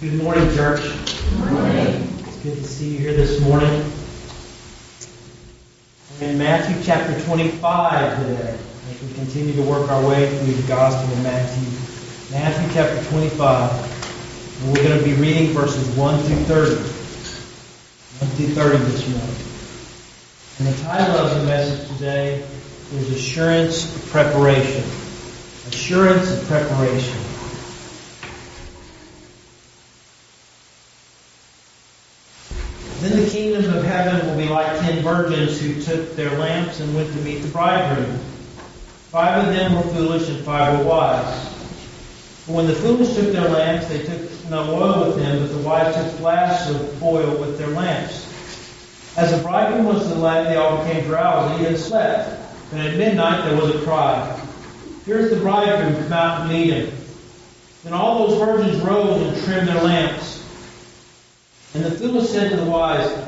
Good morning, church. Good morning. It's good to see you here this morning. We're in Matthew chapter 25 today as we continue to work our way through the Gospel of Matthew. Matthew chapter 25. And we're going to be reading verses 1 through 30. 1 through 30 this morning. And the title of the message today is Assurance of Preparation. Assurance of Preparation. Then the kingdom of heaven will like ten virgins who took their lamps and went to meet the bridegroom. Five of them were foolish and five were wise. But when the foolish took their lamps, they took no oil with them, but the wise took flasks of oil with their lamps. As the bridegroom was to the they all became drowsy and slept. And at midnight there was a cry, Here's the bridegroom, come out and meet him. Then all those virgins rose and trimmed their lamps. And the foolish said to the wise,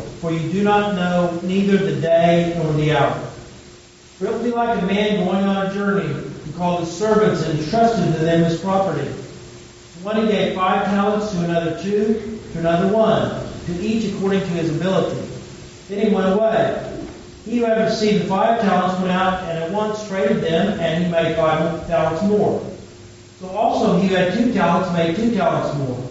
for you do not know neither the day nor the hour. For it will be like a man going on a journey who called his servants and entrusted to them his property. To one he gave five talents, to another two, to another one, to each according to his ability. Then he went away. He who had received the five talents went out and at once traded them, and he made five talents more. So also he who had two talents made two talents more.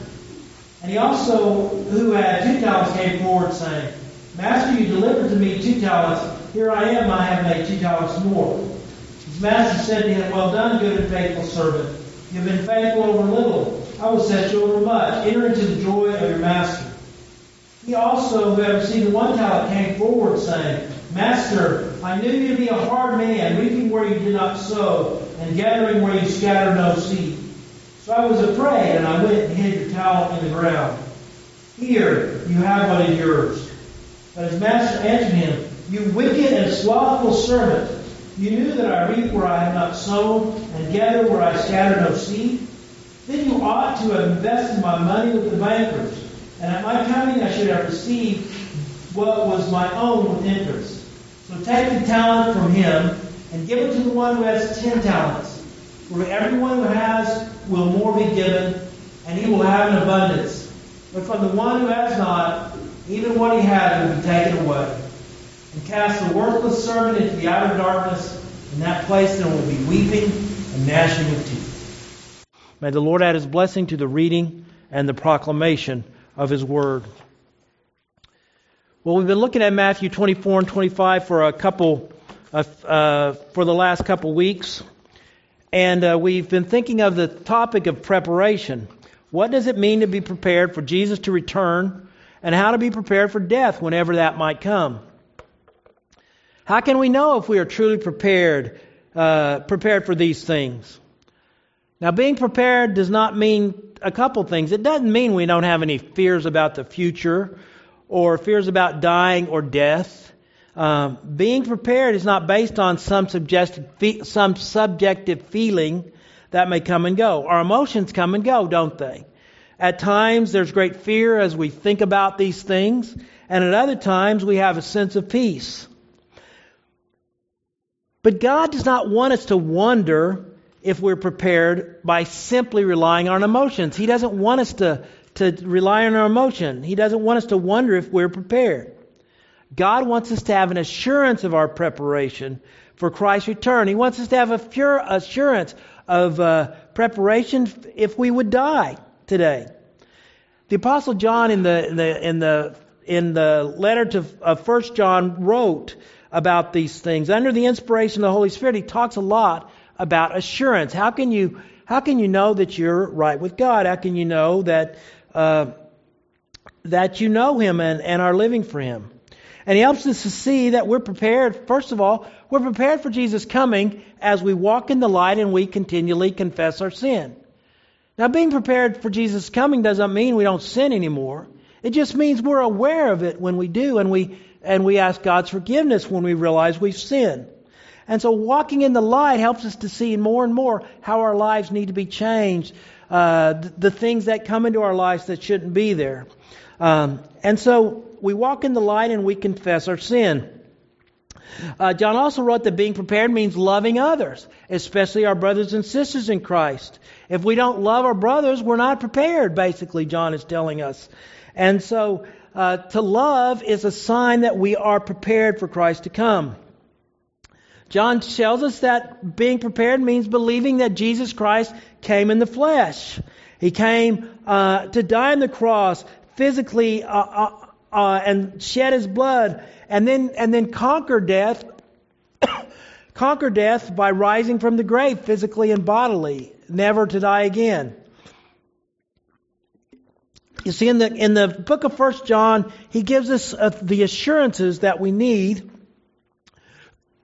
And he also, who uh, had two talents, came forward, saying, Master, you delivered to me two talents. Here I am, I have made two talents more. His master said to him, Well done, good and faithful servant. You have been faithful over little. I will set you over much. Enter into the joy of your master. He also, who had received the one talent, came forward, saying, Master, I knew you to be a hard man, reaping where you did not sow, and gathering where you scattered no seed. So I was afraid, and I went and hid your talent in the ground. Here, you have what is yours. But his master answered him, You wicked and slothful servant, you knew that I reap where I have not sown, and gather where I scatter no seed. Then you ought to have invested my money with the bankers, and at my coming I should have received what was my own with interest. So take the talent from him, and give it to the one who has ten talents. For everyone who has will more be given, and he will have an abundance. But from the one who has not, even what he has will be taken away. And cast the worthless servant into the outer darkness. In that place there will be weeping and gnashing of teeth. May the Lord add his blessing to the reading and the proclamation of his word. Well, we've been looking at Matthew 24 and 25 for a couple, of, uh, for the last couple weeks. And uh, we've been thinking of the topic of preparation. What does it mean to be prepared for Jesus to return, and how to be prepared for death whenever that might come? How can we know if we are truly prepared, uh, prepared for these things? Now, being prepared does not mean a couple things. It doesn't mean we don't have any fears about the future, or fears about dying or death. Um, being prepared is not based on some subjective, some subjective feeling that may come and go. Our emotions come and go, don't they? At times there's great fear as we think about these things, and at other times we have a sense of peace. But God does not want us to wonder if we're prepared by simply relying on emotions. He doesn't want us to, to rely on our emotion. He doesn't want us to wonder if we're prepared. God wants us to have an assurance of our preparation for Christ's return. He wants us to have a pure assurance of uh, preparation if we would die today. The Apostle John in the, in the, in the in the letter to uh, John wrote about these things under the inspiration of the Holy Spirit. He talks a lot about assurance. How can you how can you know that you're right with God? How can you know that uh, that you know Him and, and are living for Him? And He helps us to see that we're prepared. First of all, we're prepared for Jesus' coming as we walk in the light and we continually confess our sin. Now, being prepared for Jesus' coming doesn't mean we don't sin anymore. It just means we're aware of it when we do, and we and we ask God's forgiveness when we realize we've sinned. And so walking in the light helps us to see more and more how our lives need to be changed, uh, the things that come into our lives that shouldn't be there. Um, and so we walk in the light and we confess our sin. Uh, John also wrote that being prepared means loving others, especially our brothers and sisters in Christ. If we don't love our brothers, we're not prepared, basically, John is telling us. And so uh, to love is a sign that we are prepared for Christ to come. John tells us that being prepared means believing that Jesus Christ came in the flesh. He came uh, to die on the cross physically uh, uh, uh and shed his blood, and then and then conquer death, conquer death by rising from the grave physically and bodily, never to die again. You see, in the in the book of First John, he gives us uh, the assurances that we need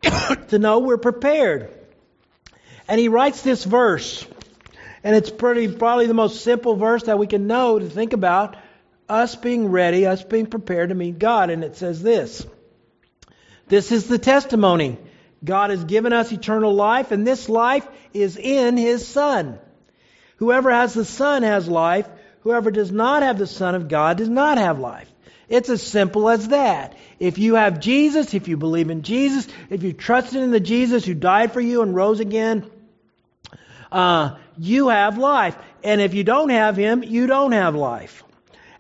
to know we're prepared. And he writes this verse, and it's pretty probably the most simple verse that we can know to think about us being ready, us being prepared to meet God. And it says this This is the testimony. God has given us eternal life, and this life is in His Son. Whoever has the Son has life. Whoever does not have the Son of God does not have life. It's as simple as that. If you have Jesus, if you believe in Jesus, if you trusted in the Jesus who died for you and rose again, uh, you have life. And if you don't have Him, you don't have life.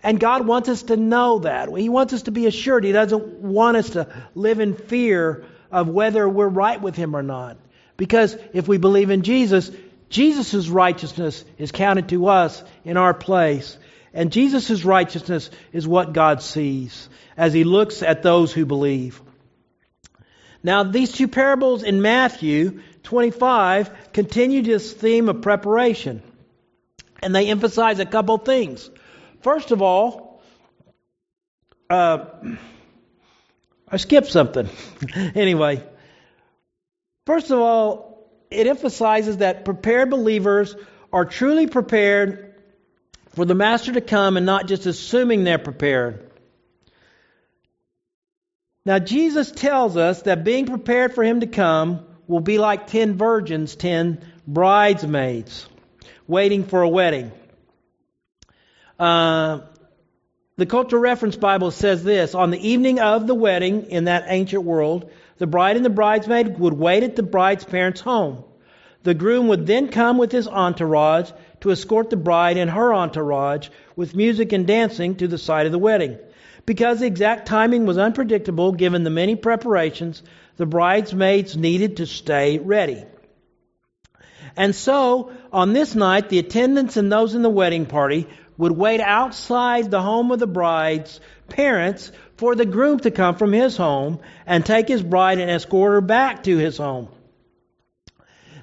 And God wants us to know that. He wants us to be assured. He doesn't want us to live in fear of whether we're right with Him or not. Because if we believe in Jesus, Jesus' righteousness is counted to us in our place. And Jesus' righteousness is what God sees as he looks at those who believe. Now, these two parables in Matthew 25 continue this theme of preparation. And they emphasize a couple things. First of all, uh, I skipped something. anyway, first of all, it emphasizes that prepared believers are truly prepared for the master to come and not just assuming they're prepared. Now, Jesus tells us that being prepared for him to come will be like ten virgins, ten bridesmaids waiting for a wedding. Uh, the Cultural Reference Bible says this On the evening of the wedding in that ancient world, the bride and the bridesmaid would wait at the bride's parents' home. The groom would then come with his entourage to escort the bride and her entourage with music and dancing to the site of the wedding. Because the exact timing was unpredictable given the many preparations, the bridesmaids needed to stay ready. And so, on this night, the attendants and those in the wedding party would wait outside the home of the bride's parents for the groom to come from his home and take his bride and escort her back to his home.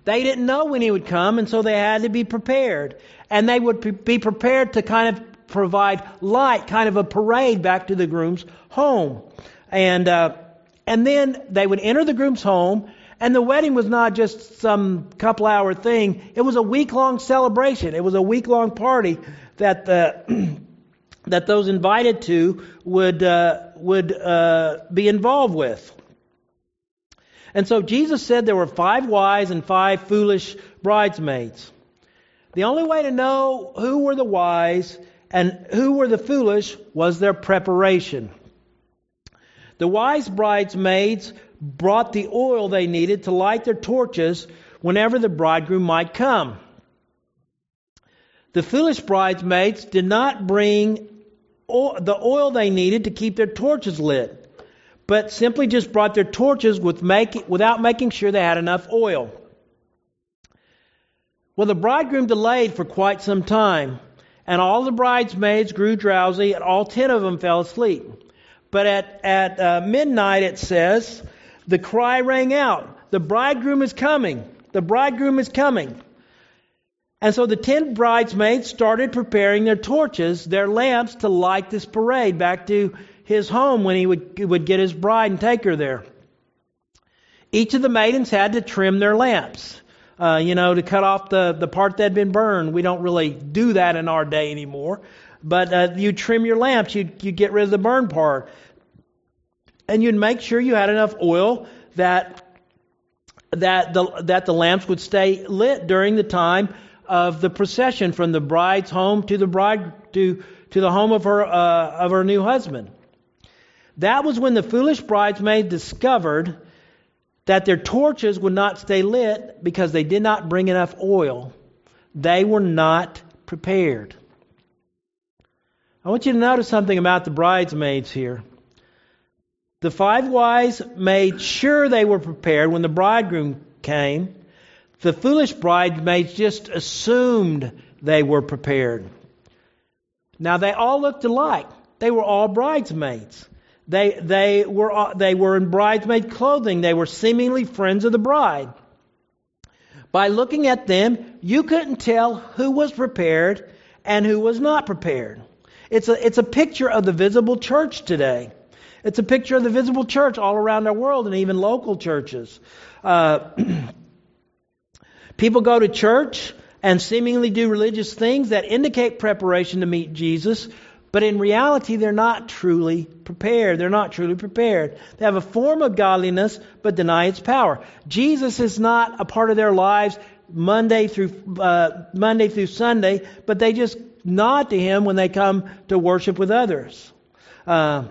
They didn't know when he would come, and so they had to be prepared. And they would be prepared to kind of provide light, kind of a parade back to the groom's home. And, uh, and then they would enter the groom's home, and the wedding was not just some couple hour thing. It was a week long celebration. It was a week long party that the, that those invited to would, uh, would uh, be involved with. And so Jesus said there were five wise and five foolish bridesmaids. The only way to know who were the wise and who were the foolish was their preparation. The wise bridesmaids brought the oil they needed to light their torches whenever the bridegroom might come. The foolish bridesmaids did not bring the oil they needed to keep their torches lit but simply just brought their torches with make, without making sure they had enough oil. Well, the bridegroom delayed for quite some time, and all the bridesmaids grew drowsy, and all ten of them fell asleep. But at, at uh, midnight, it says, the cry rang out, The bridegroom is coming! The bridegroom is coming! And so the ten bridesmaids started preparing their torches, their lamps, to light this parade back to his home when he would, would get his bride and take her there. Each of the maidens had to trim their lamps, uh, you know, to cut off the, the part that had been burned. We don't really do that in our day anymore. But uh, you trim your lamps, you you get rid of the burn part, and you'd make sure you had enough oil that that the that the lamps would stay lit during the time of the procession from the bride's home to the bride to to the home of her uh, of her new husband. That was when the foolish bridesmaids discovered that their torches would not stay lit because they did not bring enough oil. They were not prepared. I want you to notice something about the bridesmaids here. The five wise made sure they were prepared when the bridegroom came. The foolish bridesmaids just assumed they were prepared. Now they all looked alike. They were all bridesmaids. They, they, were, they were in bridesmaid clothing. They were seemingly friends of the bride. By looking at them, you couldn't tell who was prepared and who was not prepared. It's a, it's a picture of the visible church today. It's a picture of the visible church all around our world and even local churches. Uh, people go to church and seemingly do religious things that indicate preparation to meet Jesus, but in reality, they're not truly prepared. They're not truly prepared. They have a form of godliness, but deny its power. Jesus is not a part of their lives Monday through uh, Monday through Sunday, but they just nod to Him when they come to worship with others. Uh,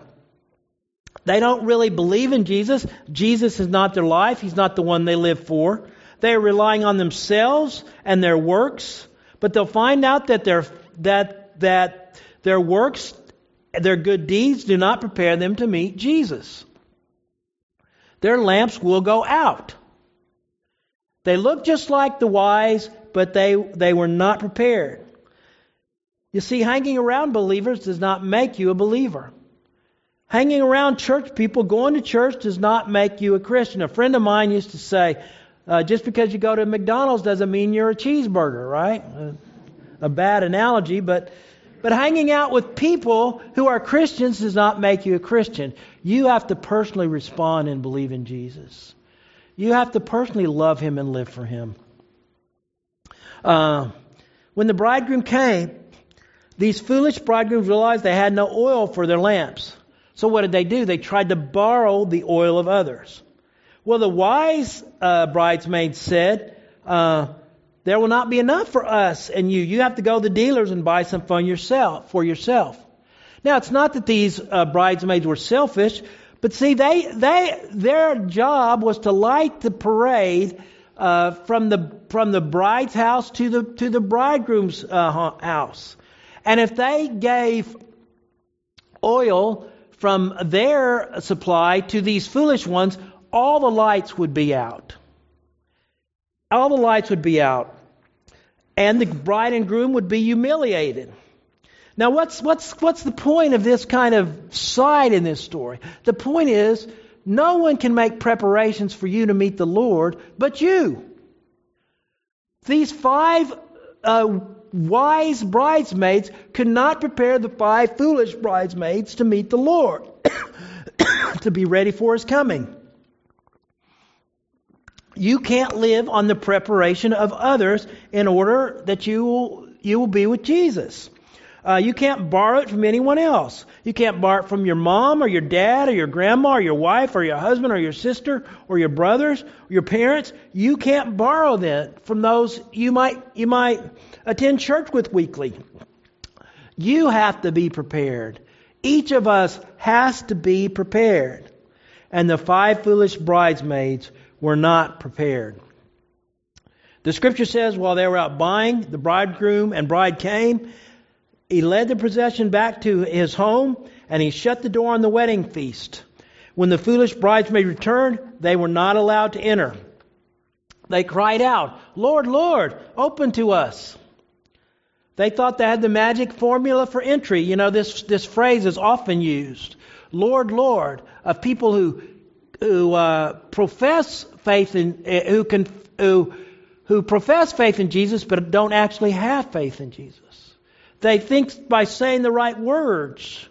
they don't really believe in Jesus. Jesus is not their life. He's not the one they live for. They are relying on themselves and their works, but they'll find out that their that that their works, their good deeds do not prepare them to meet Jesus. Their lamps will go out. They look just like the wise, but they, they were not prepared. You see, hanging around believers does not make you a believer. Hanging around church people, going to church, does not make you a Christian. A friend of mine used to say, uh, just because you go to McDonald's doesn't mean you're a cheeseburger, right? Uh, a bad analogy, but but hanging out with people who are Christians does not make you a Christian. You have to personally respond and believe in Jesus. You have to personally love Him and live for Him. Uh, when the bridegroom came, these foolish bridegrooms realized they had no oil for their lamps. So what did they do? They tried to borrow the oil of others. Well, the wise uh, bridesmaids said, uh, there will not be enough for us and you. You have to go to the dealers and buy some for yourself. For yourself. Now, it's not that these uh, bridesmaids were selfish, but see, they, they, their job was to light the parade uh, from the from the bride's house to the to the bridegroom's uh, house, and if they gave oil from their supply to these foolish ones, all the lights would be out all the lights would be out, and the bride and groom would be humiliated. Now, what's, what's, what's the point of this kind of side in this story? The point is, no one can make preparations for you to meet the Lord but you. These five uh, wise bridesmaids could not prepare the five foolish bridesmaids to meet the Lord, to be ready for his coming. You can't live on the preparation of others in order that you will, you will be with Jesus. Uh, you can't borrow it from anyone else. You can't borrow it from your mom or your dad or your grandma or your wife or your husband or your sister or your brothers or your parents. You can't borrow that from those you might you might attend church with weekly. You have to be prepared. Each of us has to be prepared. And the five foolish bridesmaids were not prepared. The scripture says while they were out buying, the bridegroom and bride came. He led the procession back to his home and he shut the door on the wedding feast. When the foolish bridesmaids returned, they were not allowed to enter. They cried out, Lord, Lord, open to us. They thought they had the magic formula for entry. You know, this, this phrase is often used. Lord, Lord, of people who who uh, profess faith in uh, who can who who profess faith in Jesus but don't actually have faith in Jesus. They think by saying the right words.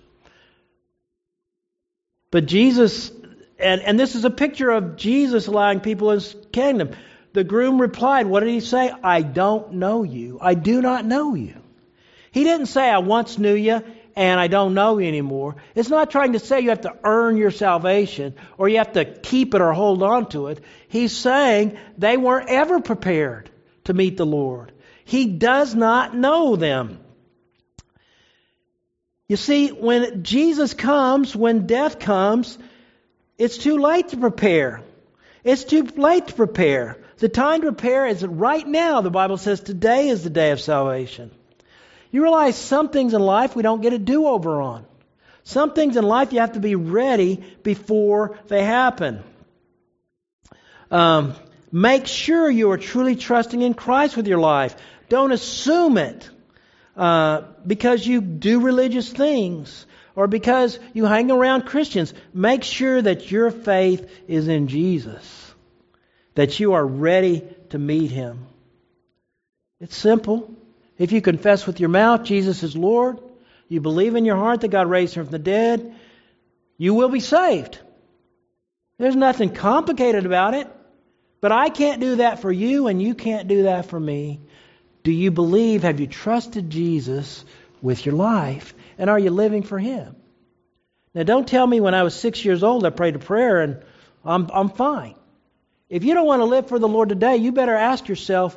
But Jesus, and, and this is a picture of Jesus allowing people in his kingdom. The groom replied, What did he say? I don't know you. I do not know you. He didn't say, I once knew you and I don't know anymore. It's not trying to say you have to earn your salvation or you have to keep it or hold on to it. He's saying they weren't ever prepared to meet the Lord. He does not know them. You see, when Jesus comes, when death comes, it's too late to prepare. It's too late to prepare. The time to prepare is right now. The Bible says today is the day of salvation. You realize some things in life we don't get a do over on. Some things in life you have to be ready before they happen. Um, make sure you are truly trusting in Christ with your life. Don't assume it uh, because you do religious things or because you hang around Christians. Make sure that your faith is in Jesus, that you are ready to meet Him. It's simple. If you confess with your mouth Jesus is Lord, you believe in your heart that God raised him from the dead, you will be saved. There's nothing complicated about it. But I can't do that for you, and you can't do that for me. Do you believe? Have you trusted Jesus with your life? And are you living for Him? Now, don't tell me when I was six years old I prayed a prayer and I'm, I'm fine. If you don't want to live for the Lord today, you better ask yourself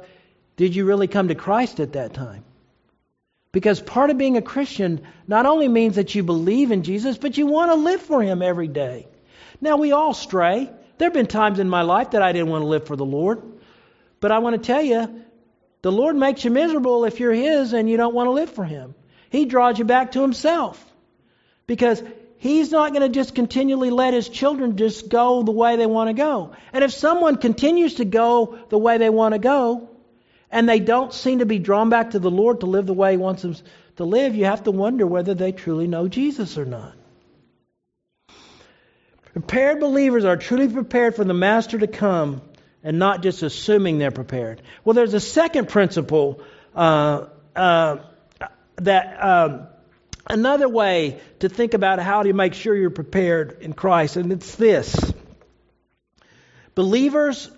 did you really come to Christ at that time? Because part of being a Christian not only means that you believe in Jesus, but you want to live for Him every day. Now, we all stray. There have been times in my life that I didn't want to live for the Lord. But I want to tell you, the Lord makes you miserable if you're His and you don't want to live for Him. He draws you back to Himself. Because He's not going to just continually let His children just go the way they want to go. And if someone continues to go the way they want to go, and they don't seem to be drawn back to the Lord to live the way He wants them to live, you have to wonder whether they truly know Jesus or not. Prepared believers are truly prepared for the Master to come and not just assuming they're prepared. Well, there's a second principle uh, uh, that. Um, another way to think about how to make sure you're prepared in Christ, and it's this. Believers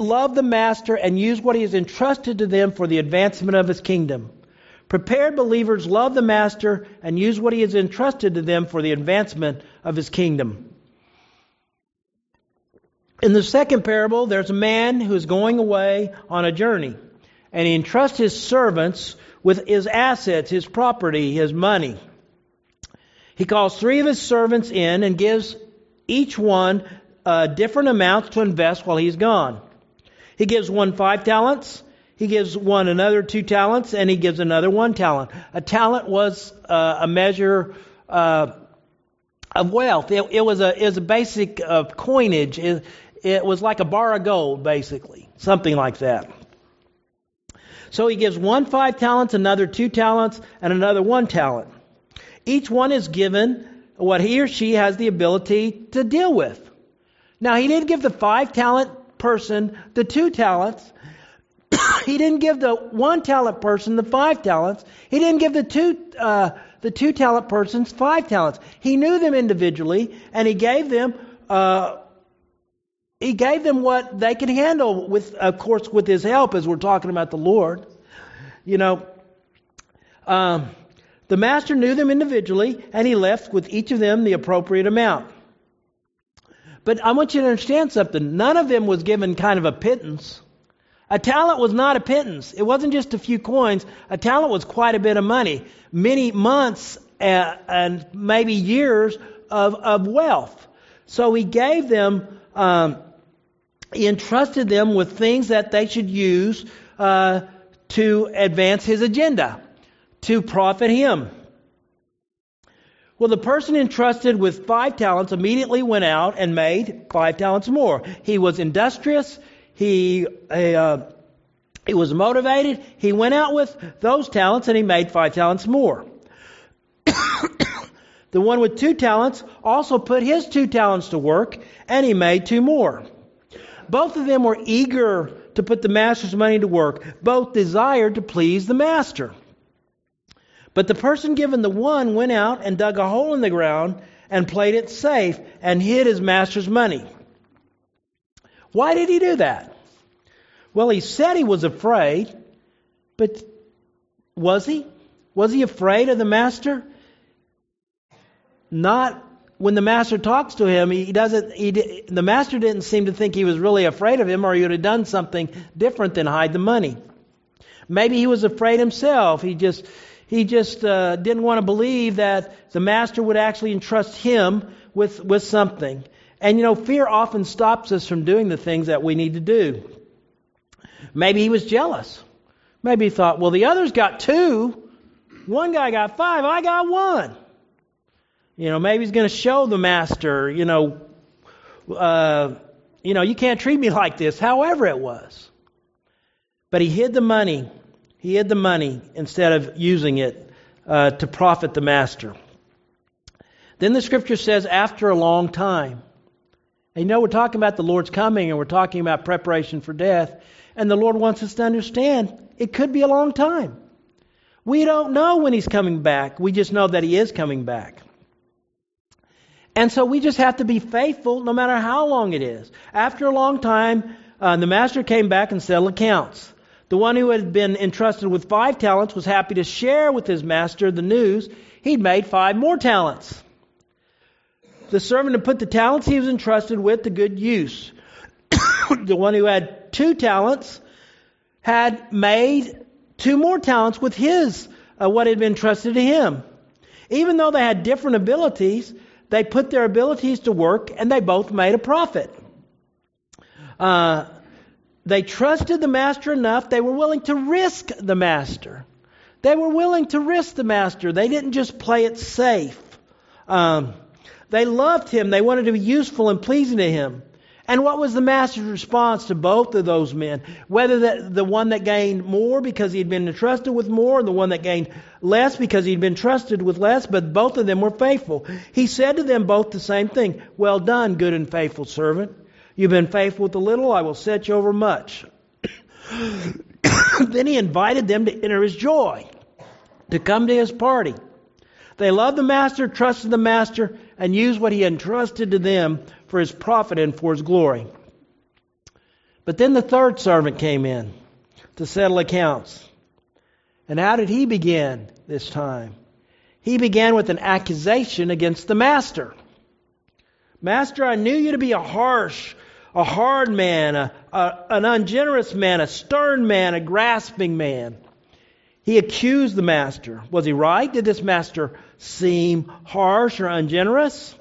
love the Master and use what he has entrusted to them for the advancement of his kingdom. Prepared believers love the Master and use what he has entrusted to them for the advancement of his kingdom. In the second parable, there's a man who is going away on a journey, and he entrusts his servants with his assets, his property, his money. He calls three of his servants in and gives each one uh, different amounts to invest while he's gone. He gives one five talents. He gives one another two talents, and he gives another one talent. A talent was uh, a measure uh, of wealth. It, it, was a a basic uh, coinage. It, it was like a bar of gold, basically, something like that. So he gives one five talents, another two talents, and another one talent. Each one is given what he or she has the ability to deal with. Now, he didn't give the five talent person the two talents. he didn't give the one talent person the five talents. He didn't give the two uh, the two talent persons five talents. He knew them individually, and he gave them uh, he gave them what they could handle. With of course, with his help, as we're talking about the Lord. You know, um, the master knew them individually, and he left with each of them the appropriate amount. But I want you to understand something. None of them was given kind of a pittance. A talent was not a pittance. It wasn't just a few coins. A talent was quite a bit of money. Many months uh, and maybe years of, of wealth. So he gave them, um, he entrusted them with things that they should use uh, to advance his agenda, to profit him. Well, the person entrusted with five talents immediately went out and made five talents more. He was industrious. He, uh, he was motivated. He went out with those talents and he made five talents more. The one with two talents also put his two talents to work, and he made two more. Both of them were eager to put the master's money to work. Both desired to please the master. But the person given the one went out and dug a hole in the ground and played it safe and hid his master's money. Why did he do that? Well, he said he was afraid, but was he? Was he afraid of the master? Not when the master talks to him. He doesn't. He, the master didn't seem to think he was really afraid of him, or he would have done something different than hide the money. Maybe he was afraid himself. He just he just uh, didn't want to believe that the master would actually entrust him with with something. And you know, fear often stops us from doing the things that we need to do. Maybe he was jealous. Maybe he thought, well, the others got two. One guy got five. I got one. You know, maybe he's going to show the master, you know, uh, you know, you can't treat me like this, however it was. But he hid the money. He hid the money instead of using it uh, to profit the master. Then the scripture says, after a long time. And you know, we're talking about the Lord's coming and we're talking about preparation for death. And the Lord wants us to understand it could be a long time. We don't know when He's coming back. We just know that He is coming back. And so we just have to be faithful no matter how long it is. After a long time, uh, the master came back and settled accounts. The one who had been entrusted with five talents was happy to share with his master the news he'd made five more talents. The servant had put the talents he was entrusted with to good use. the one who had two talents had made two more talents with his, uh, what had been entrusted to him. Even though they had different abilities, they put their abilities to work and they both made a profit. Uh, they trusted the master enough, they were willing to risk the master. They were willing to risk the master. They didn't just play it safe. Um, they loved him. They wanted to be useful and pleasing to him. And what was the master's response to both of those men? Whether the one that gained more because he'd been entrusted with more, and the one that gained less because he'd been trusted with less, but both of them were faithful. He said to them both the same thing Well done, good and faithful servant. You've been faithful with a little, I will set you over much. then he invited them to enter his joy, to come to his party. They loved the master, trusted the master, and used what he entrusted to them for his profit and for his glory. But then the third servant came in to settle accounts. And how did he begin this time? He began with an accusation against the master. Master, I knew you to be a harsh, a hard man, a, a, an ungenerous man, a stern man, a grasping man. He accused the master. Was he right? Did this master seem harsh or ungenerous?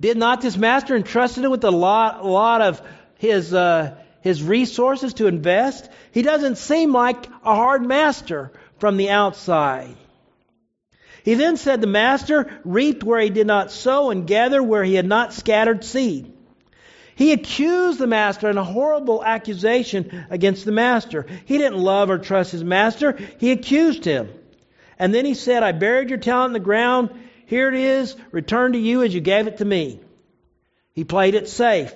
Did not this master entrusted him with a lot, lot of his, uh, his resources to invest? He doesn't seem like a hard master from the outside. He then said, The master reaped where he did not sow and gathered where he had not scattered seed. He accused the master in a horrible accusation against the master. He didn't love or trust his master. He accused him. And then he said, I buried your talent in the ground. Here it is. Return to you as you gave it to me. He played it safe.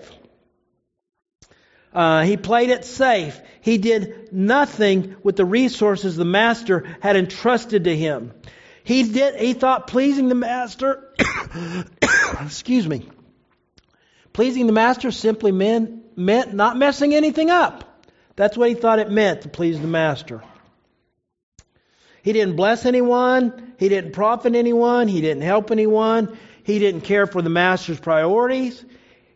Uh, he played it safe. He did nothing with the resources the master had entrusted to him. He did. He thought pleasing the master. excuse me. Pleasing the master simply meant, meant not messing anything up. That's what he thought it meant to please the master. He didn't bless anyone. He didn't profit anyone. He didn't help anyone. He didn't care for the master's priorities.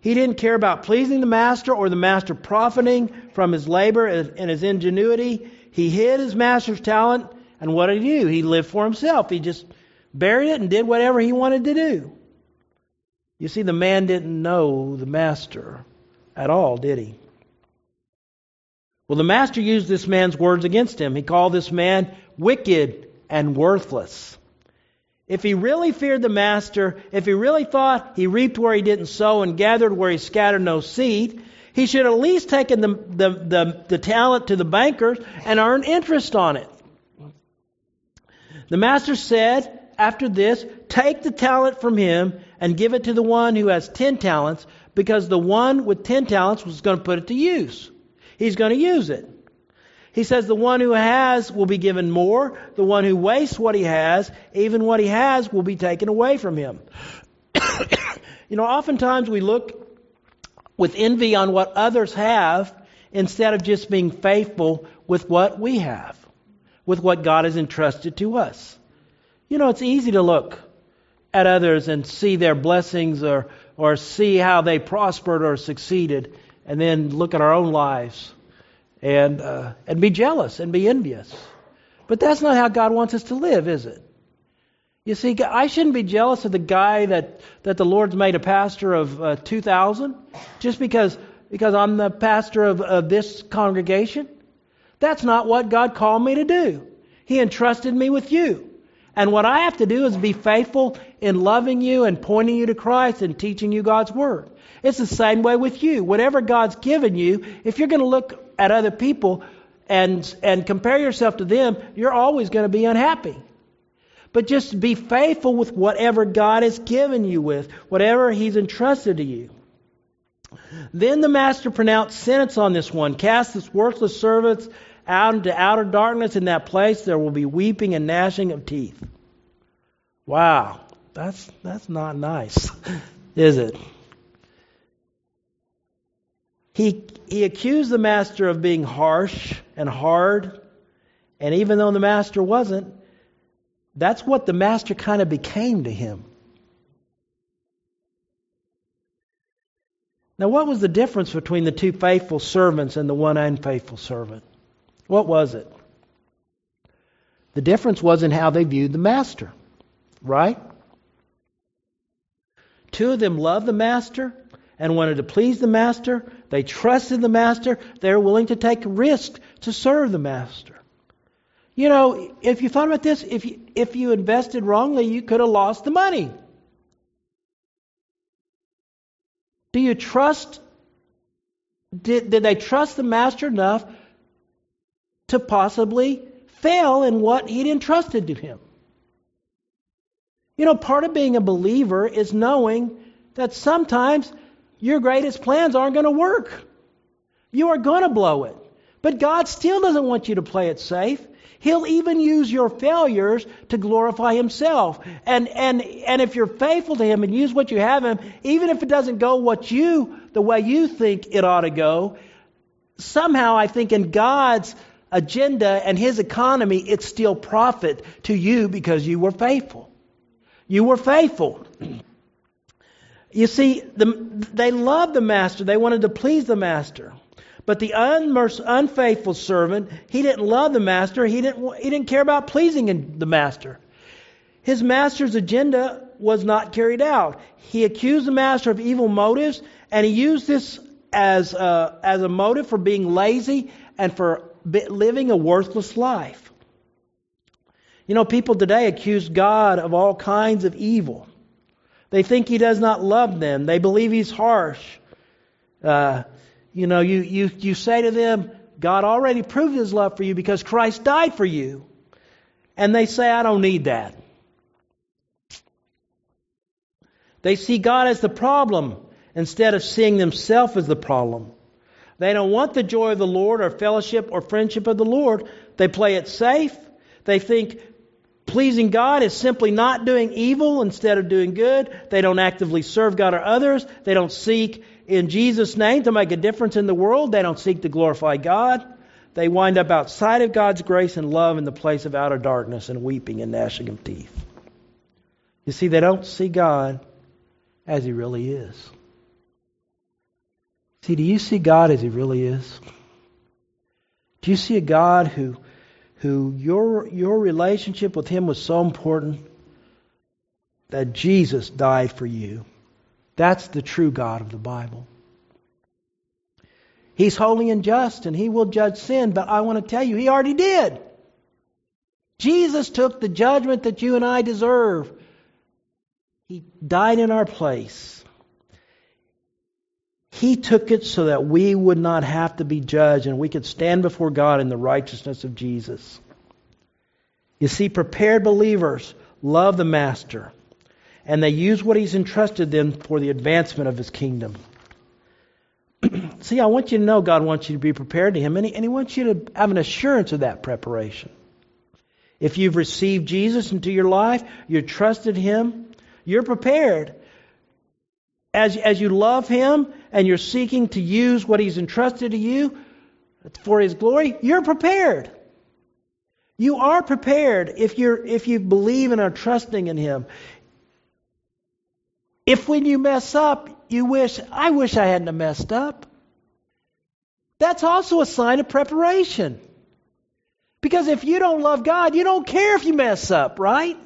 He didn't care about pleasing the master or the master profiting from his labor and his ingenuity. He hid his master's talent, and what did he do? He lived for himself. He just buried it and did whatever he wanted to do. You see, the man didn't know the master at all, did he? Well, the master used this man's words against him. He called this man wicked and worthless. If he really feared the master, if he really thought he reaped where he didn't sow and gathered where he scattered no seed, he should at least taken the, the, the, the talent to the bankers and earn interest on it. The master said, after this, take the talent from him and give it to the one who has ten talents, because the one with ten talents was going to put it to use. He's going to use it. He says the one who has will be given more. The one who wastes what he has, even what he has, will be taken away from him. you know, oftentimes we look with envy on what others have instead of just being faithful with what we have, with what God has entrusted to us. You know, it's easy to look at others and see their blessings or, or see how they prospered or succeeded, and then look at our own lives and, uh, and be jealous and be envious. But that's not how God wants us to live, is it? You see, I shouldn't be jealous of the guy that, that the Lord's made a pastor of uh, 2,000 just because, because I'm the pastor of, of this congregation. That's not what God called me to do. He entrusted me with you. And what I have to do is be faithful in loving you and pointing you to Christ and teaching you God's Word. It's the same way with you. Whatever God's given you, if you're going to look at other people and, and compare yourself to them, you're always going to be unhappy. But just be faithful with whatever God has given you with, whatever He's entrusted to you. Then the master pronounced sentence on this one cast this worthless servant out into outer darkness. In that place there will be weeping and gnashing of teeth. Wow, that's, that's not nice, is it? He, he accused the master of being harsh and hard, and even though the master wasn't, that's what the master kind of became to him. Now, what was the difference between the two faithful servants and the one unfaithful servant? What was it? The difference was in how they viewed the master, right? Two of them loved the master and wanted to please the master. They trusted the master. They were willing to take risks to serve the master. You know, if you thought about this, if you, if you invested wrongly, you could have lost the money. Do you trust? Did, did they trust the master enough to possibly fail in what he'd entrusted to him? You know, part of being a believer is knowing that sometimes your greatest plans aren't going to work. You are going to blow it. But God still doesn't want you to play it safe. He'll even use your failures to glorify Himself. And, and, and if you're faithful to Him and use what you have Him, even if it doesn't go what you, the way you think it ought to go, somehow I think in God's agenda and His economy, it's still profit to you because you were faithful. You were faithful. You see, the, they loved the master. They wanted to please the master. But the unfaithful servant, he didn't love the master. He didn't, he didn't care about pleasing the master. His master's agenda was not carried out. He accused the master of evil motives, and he used this as a, as a motive for being lazy and for living a worthless life. You know, people today accuse God of all kinds of evil. They think He does not love them. They believe He's harsh. Uh, you know, you, you, you say to them, God already proved his love for you because Christ died for you. And they say, I don't need that. They see God as the problem instead of seeing themselves as the problem. They don't want the joy of the Lord or fellowship or friendship of the Lord. They play it safe. They think pleasing God is simply not doing evil instead of doing good. They don't actively serve God or others. They don't seek in Jesus' name to make a difference in the world. They don't seek to glorify God. They wind up outside of God's grace and love in the place of outer darkness and weeping and gnashing of teeth. You see, they don't see God as He really is. See, do you see God as He really is? Do you see a God who, who your, your relationship with Him was so important that Jesus died for you? That's the true God of the Bible. He's holy and just, and He will judge sin, but I want to tell you, He already did. Jesus took the judgment that you and I deserve. He died in our place. He took it so that we would not have to be judged and we could stand before God in the righteousness of Jesus. You see, prepared believers love the Master. and they use what He's entrusted them for the advancement of His kingdom. See, I want you to know God wants you to be prepared to Him, and he, and he wants you to have an assurance of that preparation. If you've received Jesus into your life, you've trusted Him, you're prepared. As, as you love Him and you're seeking to use what He's entrusted to you for His glory, you're prepared. You are prepared if you're if you believe and are trusting in Him. If when you mess up, you wish, I wish I hadn't messed up. That's also a sign of preparation. Because if you don't love God, you don't care if you mess up, right?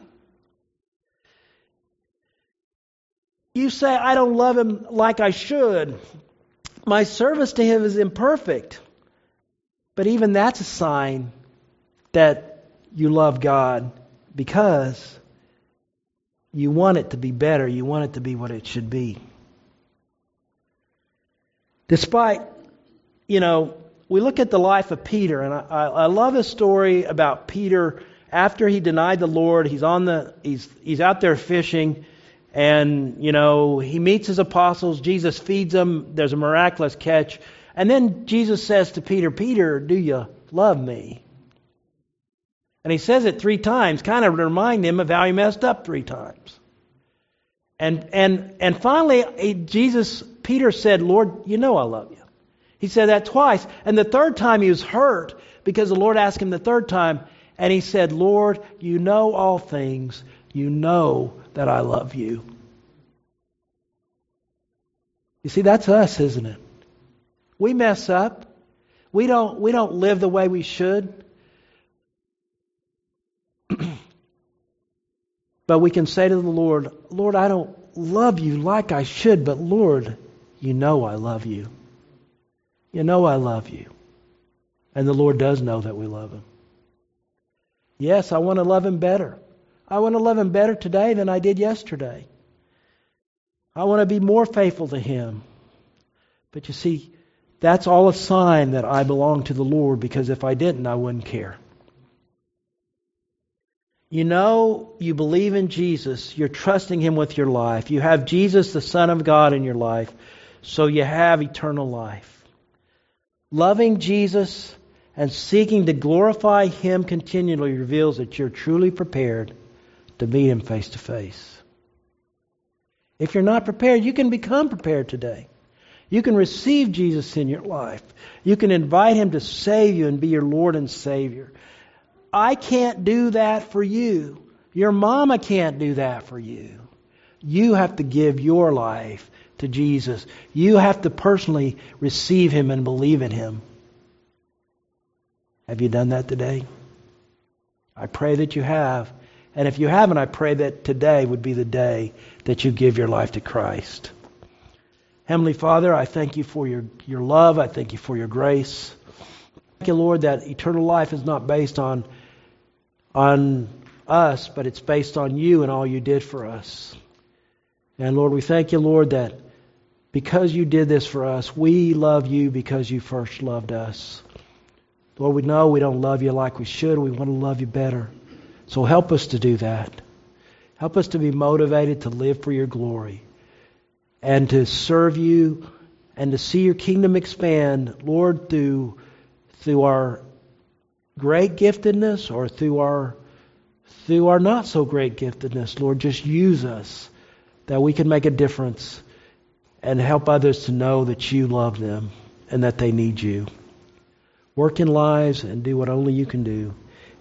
You say, I don't love Him like I should. My service to Him is imperfect. But even that's a sign that you love God because you want it to be better. You want it to be what it should be. Despite, you know, we look at the life of Peter, and I, I love a story about Peter after he denied the Lord. He's on the he's he's out there fishing, and you know he meets his apostles. Jesus feeds them. There's a miraculous catch, and then Jesus says to Peter, "Peter, do you love me?" And he says it three times, kind of to remind him of how he messed up three times. And and and finally, Jesus, Peter said, "Lord, you know I love you." He said that twice, and the third time he was hurt because the Lord asked him the third time, and he said, "Lord, you know all things. You know that I love you." You see, that's us, isn't it? We mess up. We don't we don't live the way we should. but we can say to the Lord, Lord, I don't love you like I should, but Lord, you know I love you. You know I love you. And the Lord does know that we love him. Yes, I want to love him better. I want to love him better today than I did yesterday. I want to be more faithful to him. But you see, that's all a sign that I belong to the Lord because if I didn't, I wouldn't care. You know you believe in Jesus, you're trusting Him with your life. You have Jesus, the Son of God, in your life, so you have eternal life. Loving Jesus and seeking to glorify Him continually reveals that you're truly prepared to meet Him face to face. If you're not prepared, you can become prepared today. You can receive Jesus in your life. You can invite Him to save you and be your Lord and Savior. I can't do that for you. Your mama can't do that for you. You have to give your life to Jesus. You have to personally receive Him and believe in Him. Have you done that today? I pray that you have. And if you haven't, I pray that today would be the day that you give your life to Christ. Heavenly Father, I thank you for your, your love. I thank you for your grace. Thank you, Lord, that eternal life is not based on on us, but it's based on you and all you did for us. And Lord, we thank you, Lord, that because you did this for us, we love you because you first loved us. Lord, we know we don't love you like we should. We want to love you better. So help us to do that. Help us to be motivated to live for your glory and to serve you and to see your kingdom expand, Lord, through through our great giftedness or through our through our not so great giftedness, Lord, just use us that we can make a difference and help others to know that you love them and that they need you. Work in lives and do what only you can do.